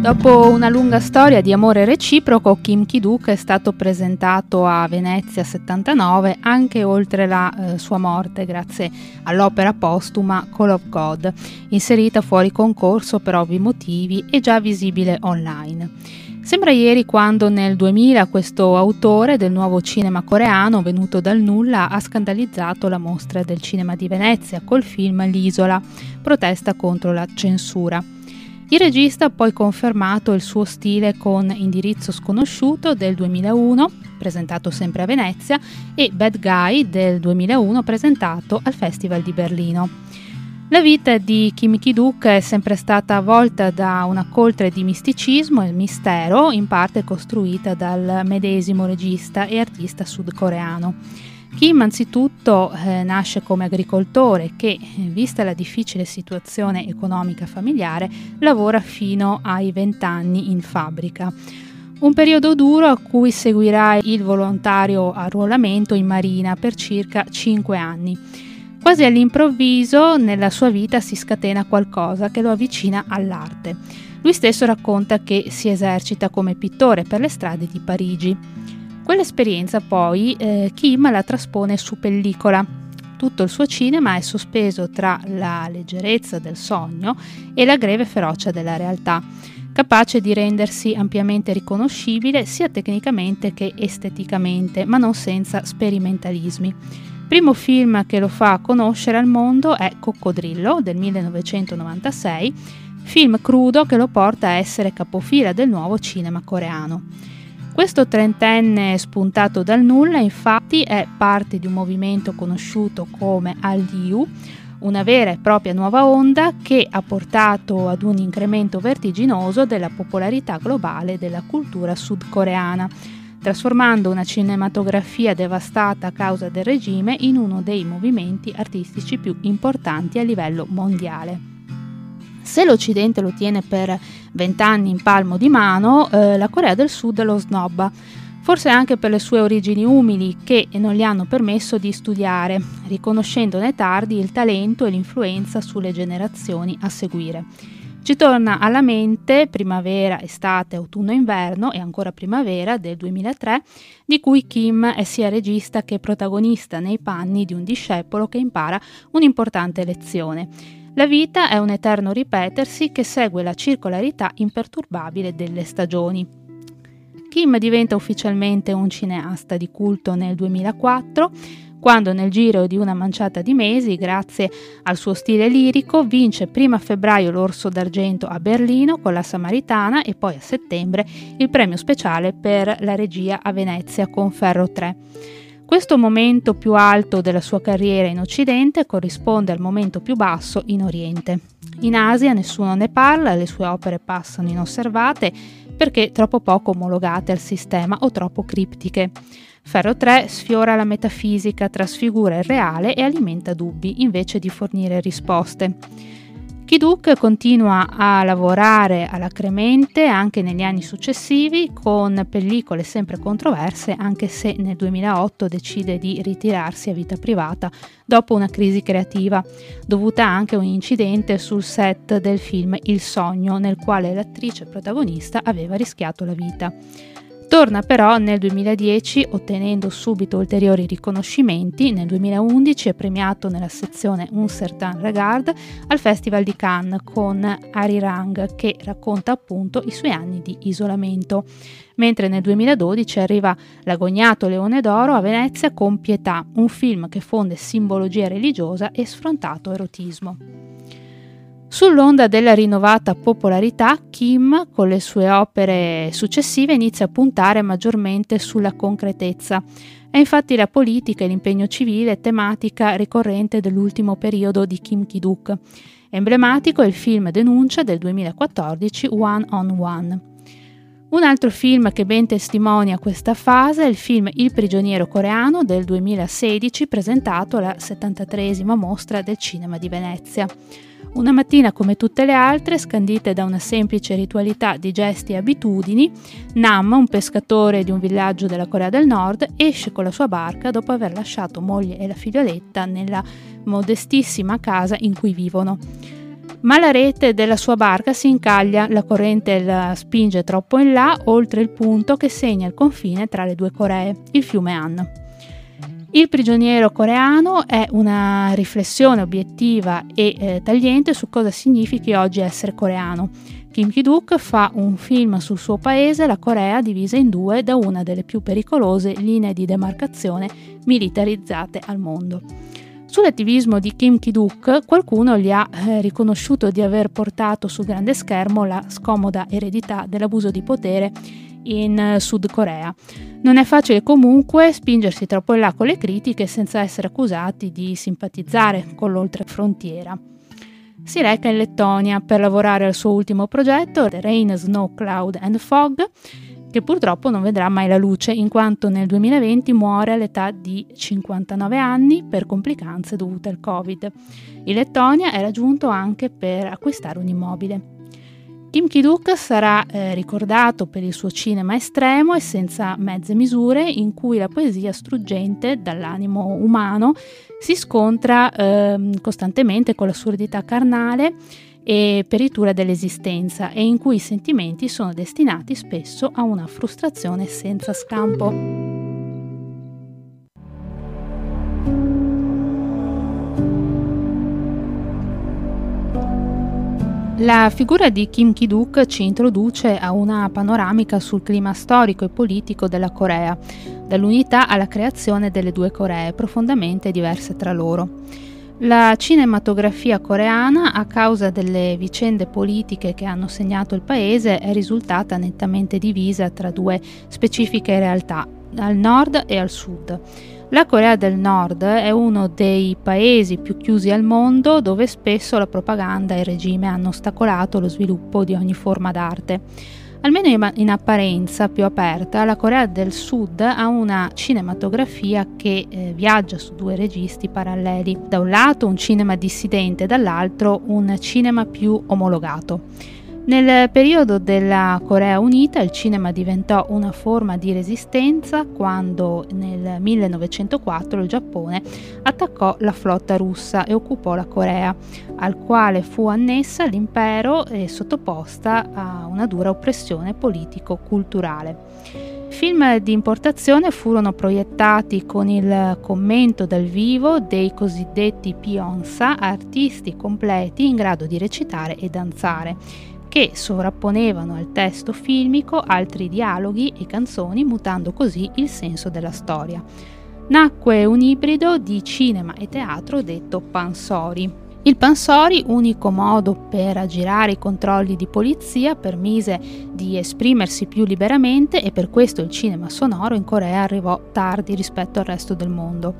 Dopo una lunga storia di amore reciproco, Kim Ki-duk è stato presentato a Venezia 79 anche oltre la eh, sua morte grazie all'opera postuma Call of God, inserita fuori concorso per ovvi motivi e già visibile online. Sembra ieri quando nel 2000 questo autore del nuovo cinema coreano venuto dal nulla ha scandalizzato la mostra del cinema di Venezia col film L'isola, protesta contro la censura. Il regista ha poi confermato il suo stile con Indirizzo sconosciuto del 2001, presentato sempre a Venezia, e Bad Guy del 2001, presentato al Festival di Berlino. La vita di Kim Ki-duk è sempre stata avvolta da una coltre di misticismo e mistero, in parte costruita dal medesimo regista e artista sudcoreano. Kim anzitutto eh, nasce come agricoltore che, vista la difficile situazione economica familiare, lavora fino ai 20 anni in fabbrica. Un periodo duro a cui seguirà il volontario arruolamento in marina per circa 5 anni. Quasi all'improvviso nella sua vita si scatena qualcosa che lo avvicina all'arte. Lui stesso racconta che si esercita come pittore per le strade di Parigi. Quell'esperienza poi eh, Kim la traspone su pellicola. Tutto il suo cinema è sospeso tra la leggerezza del sogno e la greve ferocia della realtà, capace di rendersi ampiamente riconoscibile sia tecnicamente che esteticamente, ma non senza sperimentalismi. Primo film che lo fa conoscere al mondo è Coccodrillo del 1996, film crudo che lo porta a essere capofila del nuovo cinema coreano. Questo trentenne spuntato dal nulla infatti è parte di un movimento conosciuto come Aldiu, una vera e propria nuova onda che ha portato ad un incremento vertiginoso della popolarità globale della cultura sudcoreana, trasformando una cinematografia devastata a causa del regime in uno dei movimenti artistici più importanti a livello mondiale. Se l'Occidente lo tiene per vent'anni in palmo di mano, eh, la Corea del Sud lo snobba, forse anche per le sue origini umili che non gli hanno permesso di studiare, riconoscendone tardi il talento e l'influenza sulle generazioni a seguire. Ci torna alla mente Primavera, Estate, Autunno, Inverno e ancora Primavera del 2003, di cui Kim è sia regista che protagonista nei panni di un discepolo che impara un'importante lezione la vita è un eterno ripetersi che segue la circolarità imperturbabile delle stagioni. Kim diventa ufficialmente un cineasta di culto nel 2004, quando nel giro di una manciata di mesi, grazie al suo stile lirico, vince prima a febbraio l'Orso d'Argento a Berlino con la Samaritana e poi a settembre il premio speciale per la regia a Venezia con Ferro 3. Questo momento più alto della sua carriera in Occidente corrisponde al momento più basso in Oriente. In Asia nessuno ne parla, le sue opere passano inosservate perché troppo poco omologate al sistema o troppo criptiche. Ferro 3 sfiora la metafisica, trasfigura il reale e alimenta dubbi invece di fornire risposte. Kiduk continua a lavorare alacremente anche negli anni successivi con pellicole sempre controverse anche se nel 2008 decide di ritirarsi a vita privata dopo una crisi creativa dovuta anche a un incidente sul set del film Il sogno nel quale l'attrice protagonista aveva rischiato la vita. Torna però nel 2010 ottenendo subito ulteriori riconoscimenti. Nel 2011 è premiato nella sezione Un certain regard al Festival di Cannes con Ari Rang che racconta appunto i suoi anni di isolamento. Mentre nel 2012 arriva l'agognato Leone d'Oro a Venezia con Pietà, un film che fonde simbologia religiosa e sfrontato erotismo. Sull'onda della rinnovata popolarità, Kim, con le sue opere successive, inizia a puntare maggiormente sulla concretezza. È infatti la politica e l'impegno civile tematica ricorrente dell'ultimo periodo di Kim Ki-duk. Emblematico è il film Denuncia del 2014 One on One. Un altro film che ben testimonia questa fase è il film Il prigioniero coreano del 2016 presentato alla 73 mostra del cinema di Venezia. Una mattina come tutte le altre, scandite da una semplice ritualità di gesti e abitudini, Nam, un pescatore di un villaggio della Corea del Nord, esce con la sua barca dopo aver lasciato moglie e la figlioletta nella modestissima casa in cui vivono. Ma la rete della sua barca si incaglia, la corrente la spinge troppo in là, oltre il punto che segna il confine tra le due Coree, il fiume Han. Il prigioniero coreano è una riflessione obiettiva e eh, tagliente su cosa significhi oggi essere coreano. Kim Ki-duk fa un film sul suo paese, la Corea divisa in due da una delle più pericolose linee di demarcazione militarizzate al mondo. Sull'attivismo di Kim Ki-duk qualcuno gli ha eh, riconosciuto di aver portato sul grande schermo la scomoda eredità dell'abuso di potere in eh, Sud Corea. Non è facile comunque spingersi troppo in là con le critiche senza essere accusati di simpatizzare con l'oltrefrontiera. Si reca in Lettonia per lavorare al suo ultimo progetto, Rain, Snow, Cloud and Fog, che purtroppo non vedrà mai la luce in quanto nel 2020 muore all'età di 59 anni per complicanze dovute al Covid. In Lettonia era giunto anche per acquistare un immobile. Kim Ki-duk sarà eh, ricordato per il suo cinema estremo e senza mezze misure, in cui la poesia struggente dall'animo umano si scontra eh, costantemente con l'assurdità carnale e peritura dell'esistenza e in cui i sentimenti sono destinati spesso a una frustrazione senza scampo. La figura di Kim Ki-duk ci introduce a una panoramica sul clima storico e politico della Corea, dall'unità alla creazione delle due Coree, profondamente diverse tra loro. La cinematografia coreana, a causa delle vicende politiche che hanno segnato il paese, è risultata nettamente divisa tra due specifiche realtà, al nord e al sud. La Corea del Nord è uno dei paesi più chiusi al mondo dove spesso la propaganda e il regime hanno ostacolato lo sviluppo di ogni forma d'arte. Almeno in apparenza più aperta, la Corea del Sud ha una cinematografia che eh, viaggia su due registi paralleli. Da un lato un cinema dissidente, dall'altro un cinema più omologato. Nel periodo della Corea Unita il cinema diventò una forma di resistenza quando nel 1904 il Giappone attaccò la flotta russa e occupò la Corea, al quale fu annessa l'impero e sottoposta a una dura oppressione politico-culturale. Film di importazione furono proiettati con il commento dal vivo dei cosiddetti pionsa, artisti completi in grado di recitare e danzare che sovrapponevano al testo filmico altri dialoghi e canzoni mutando così il senso della storia. Nacque un ibrido di cinema e teatro detto pansori. Il pansori, unico modo per aggirare i controlli di polizia, permise di esprimersi più liberamente e per questo il cinema sonoro in Corea arrivò tardi rispetto al resto del mondo.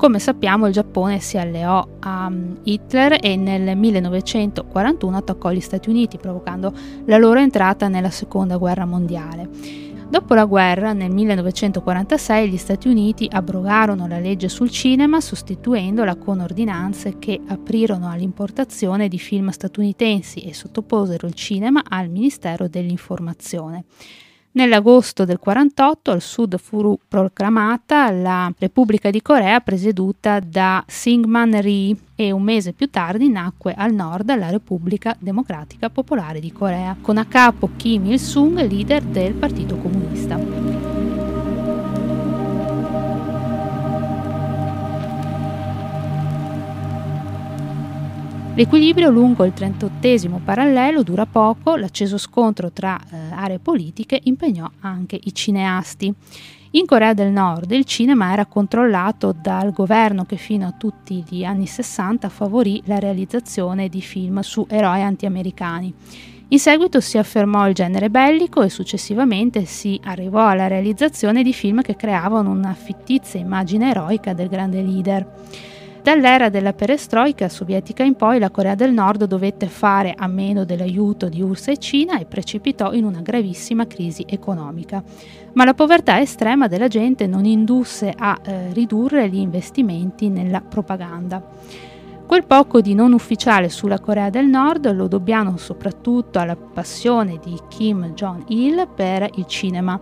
Come sappiamo il Giappone si alleò a mm, Hitler e nel 1941 attaccò gli Stati Uniti provocando la loro entrata nella seconda guerra mondiale. Dopo la guerra, nel 1946, gli Stati Uniti abrogarono la legge sul cinema sostituendola con ordinanze che aprirono all'importazione di film statunitensi e sottoposero il cinema al Ministero dell'Informazione. Nell'agosto del 48 al sud fu proclamata la Repubblica di Corea presieduta da Syngman Rhee e un mese più tardi nacque al nord la Repubblica Democratica Popolare di Corea, con a capo Kim Il-sung, leader del Partito Comunista. L'equilibrio lungo il 38 parallelo dura poco, l'acceso scontro tra eh, aree politiche impegnò anche i cineasti. In Corea del Nord il cinema era controllato dal governo che fino a tutti gli anni 60 favorì la realizzazione di film su eroi anti-americani. In seguito si affermò il genere bellico e successivamente si arrivò alla realizzazione di film che creavano una fittizia immagine eroica del grande leader. Dall'era della perestroica sovietica in poi la Corea del Nord dovette fare a meno dell'aiuto di URSS e Cina e precipitò in una gravissima crisi economica. Ma la povertà estrema della gente non indusse a eh, ridurre gli investimenti nella propaganda. Quel poco di non ufficiale sulla Corea del Nord lo dobbiamo soprattutto alla passione di Kim Jong-il per il cinema,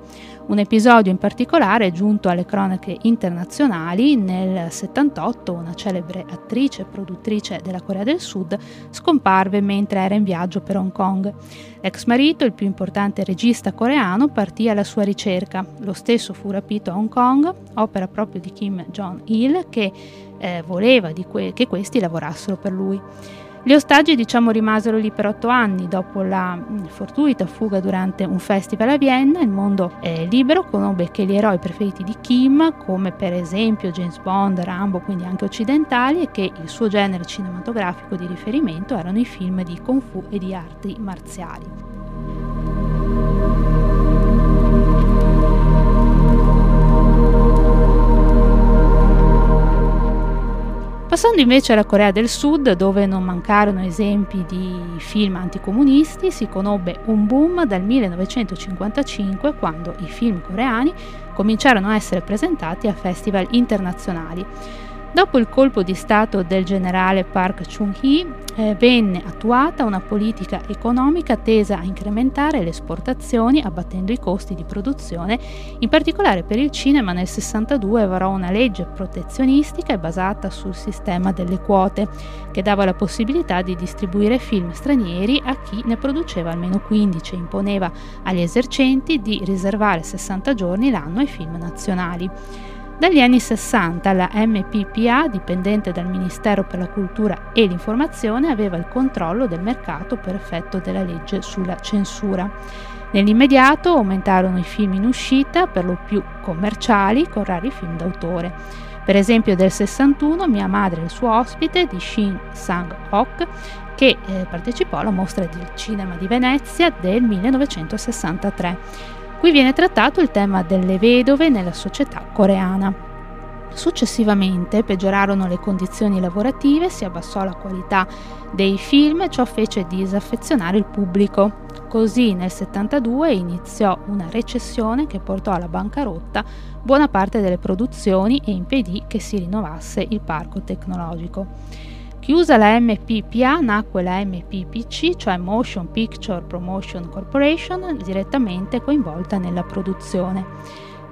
Un episodio in particolare è giunto alle cronache internazionali. Nel 78 una celebre attrice e produttrice della Corea del Sud scomparve mentre era in viaggio per Hong Kong. L'ex marito, il più importante regista coreano, partì alla sua ricerca. Lo stesso fu rapito a Hong Kong, opera proprio di Kim Jong-il che eh, voleva que- che questi lavorassero per lui. Gli ostaggi diciamo rimasero lì per otto anni, dopo la mm, fortuita fuga durante un festival a Vienna, il mondo eh, libero conobbe che gli eroi preferiti di Kim, come per esempio James Bond, Rambo, quindi anche occidentali, e che il suo genere cinematografico di riferimento erano i film di Kung Fu e di arti marziali. Passando invece alla Corea del Sud, dove non mancarono esempi di film anticomunisti, si conobbe un boom dal 1955 quando i film coreani cominciarono a essere presentati a festival internazionali. Dopo il colpo di Stato del generale Park Chung-hee eh, venne attuata una politica economica tesa a incrementare le esportazioni abbattendo i costi di produzione, in particolare per il cinema nel 62 varò una legge protezionistica basata sul sistema delle quote, che dava la possibilità di distribuire film stranieri a chi ne produceva almeno 15 e imponeva agli esercenti di riservare 60 giorni l'anno ai film nazionali. Dagli anni 60 la MPPA, dipendente dal Ministero per la Cultura e l'Informazione, aveva il controllo del mercato per effetto della legge sulla censura. Nell'immediato aumentarono i film in uscita, per lo più commerciali, con rari film d'autore. Per esempio del 61 Mia madre e il suo ospite di Shin Sang-ok, che eh, partecipò alla mostra del cinema di Venezia del 1963. Qui viene trattato il tema delle vedove nella società coreana. Successivamente peggiorarono le condizioni lavorative, si abbassò la qualità dei film e ciò fece disaffezionare il pubblico. Così nel 72 iniziò una recessione che portò alla bancarotta buona parte delle produzioni e impedì che si rinnovasse il parco tecnologico. Chiusa la MPPA nacque la MPPC, cioè Motion Picture Promotion Corporation, direttamente coinvolta nella produzione.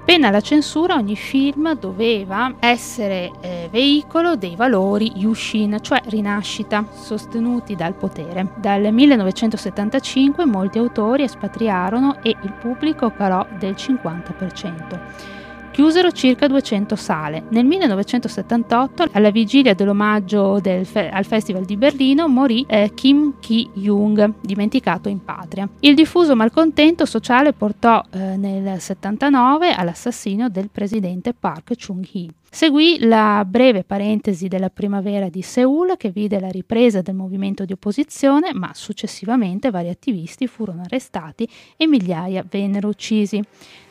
Pena la censura, ogni film doveva essere eh, veicolo dei valori Yushin, cioè rinascita, sostenuti dal potere. Dal 1975 molti autori espatriarono e il pubblico calò del 50% chiusero circa 200 sale. Nel 1978, alla vigilia dell'omaggio del fe- al Festival di Berlino, morì eh, Kim Ki-jung, dimenticato in patria. Il diffuso malcontento sociale portò eh, nel 79 all'assassinio del presidente Park Chung-hee. Seguì la breve parentesi della primavera di Seoul che vide la ripresa del movimento di opposizione, ma successivamente vari attivisti furono arrestati e migliaia vennero uccisi.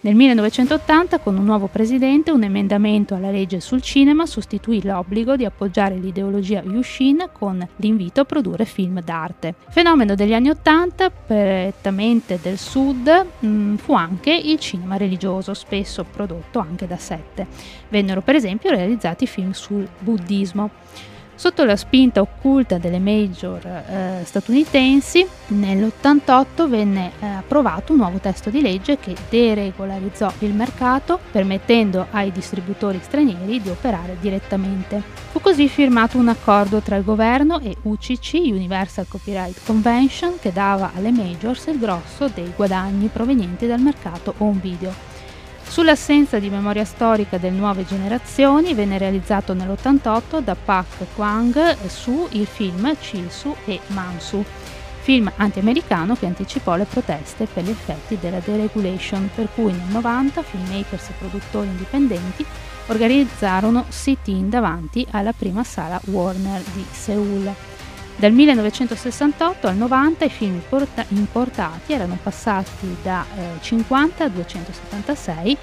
Nel 1980, con un nuovo presidente, un emendamento alla legge sul cinema sostituì l'obbligo di appoggiare l'ideologia Yushin con l'invito a produrre film d'arte. Fenomeno degli anni 80, prettamente del sud, mm, fu anche il cinema religioso, spesso prodotto anche da sette. Vennero per esempio realizzati film sul buddismo. Sotto la spinta occulta delle major eh, statunitensi, nell'88 venne eh, approvato un nuovo testo di legge che deregolarizzò il mercato, permettendo ai distributori stranieri di operare direttamente. Fu così firmato un accordo tra il governo e UCC, Universal Copyright Convention, che dava alle majors il grosso dei guadagni provenienti dal mercato home video. Sull'assenza di memoria storica delle nuove generazioni venne realizzato nell'88 da Pak Kwang su il film Chilsu e Mansu, film anti-americano che anticipò le proteste per gli effetti della deregulation, per cui nel 90 filmmakers e produttori indipendenti organizzarono sit-in davanti alla prima sala Warner di Seoul. Dal 1968 al 90 i film importati erano passati da eh, 50 a 276 e,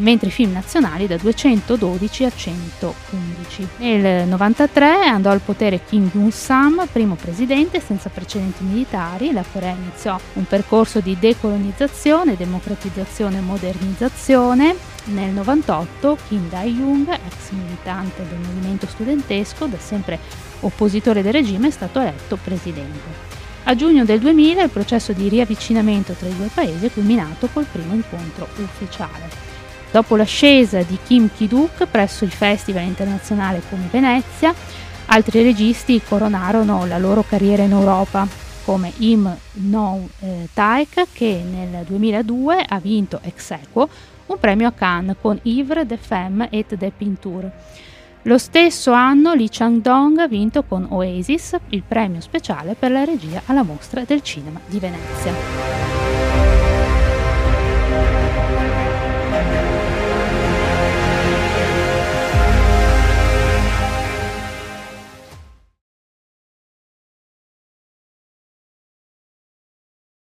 mentre i film nazionali da 212 a 111. Nel 93 andò al potere Kim Jong-sam, primo presidente senza precedenti militari. La Corea iniziò un percorso di decolonizzazione, democratizzazione e modernizzazione. Nel 98 Kim Dae-jung, ex militante del movimento studentesco, da sempre oppositore del regime, è stato eletto presidente. A giugno del 2000 il processo di riavvicinamento tra i due paesi è culminato col primo incontro ufficiale. Dopo l'ascesa di Kim Ki-duk presso il Festival internazionale come Venezia, altri registi coronarono la loro carriera in Europa, come Im No eh, Taek che nel 2002 ha vinto ex equo un premio a Cannes con Ivre de Femme et de Pinture. Lo stesso anno Lee Chang-dong ha vinto con Oasis il premio speciale per la regia alla mostra del cinema di Venezia.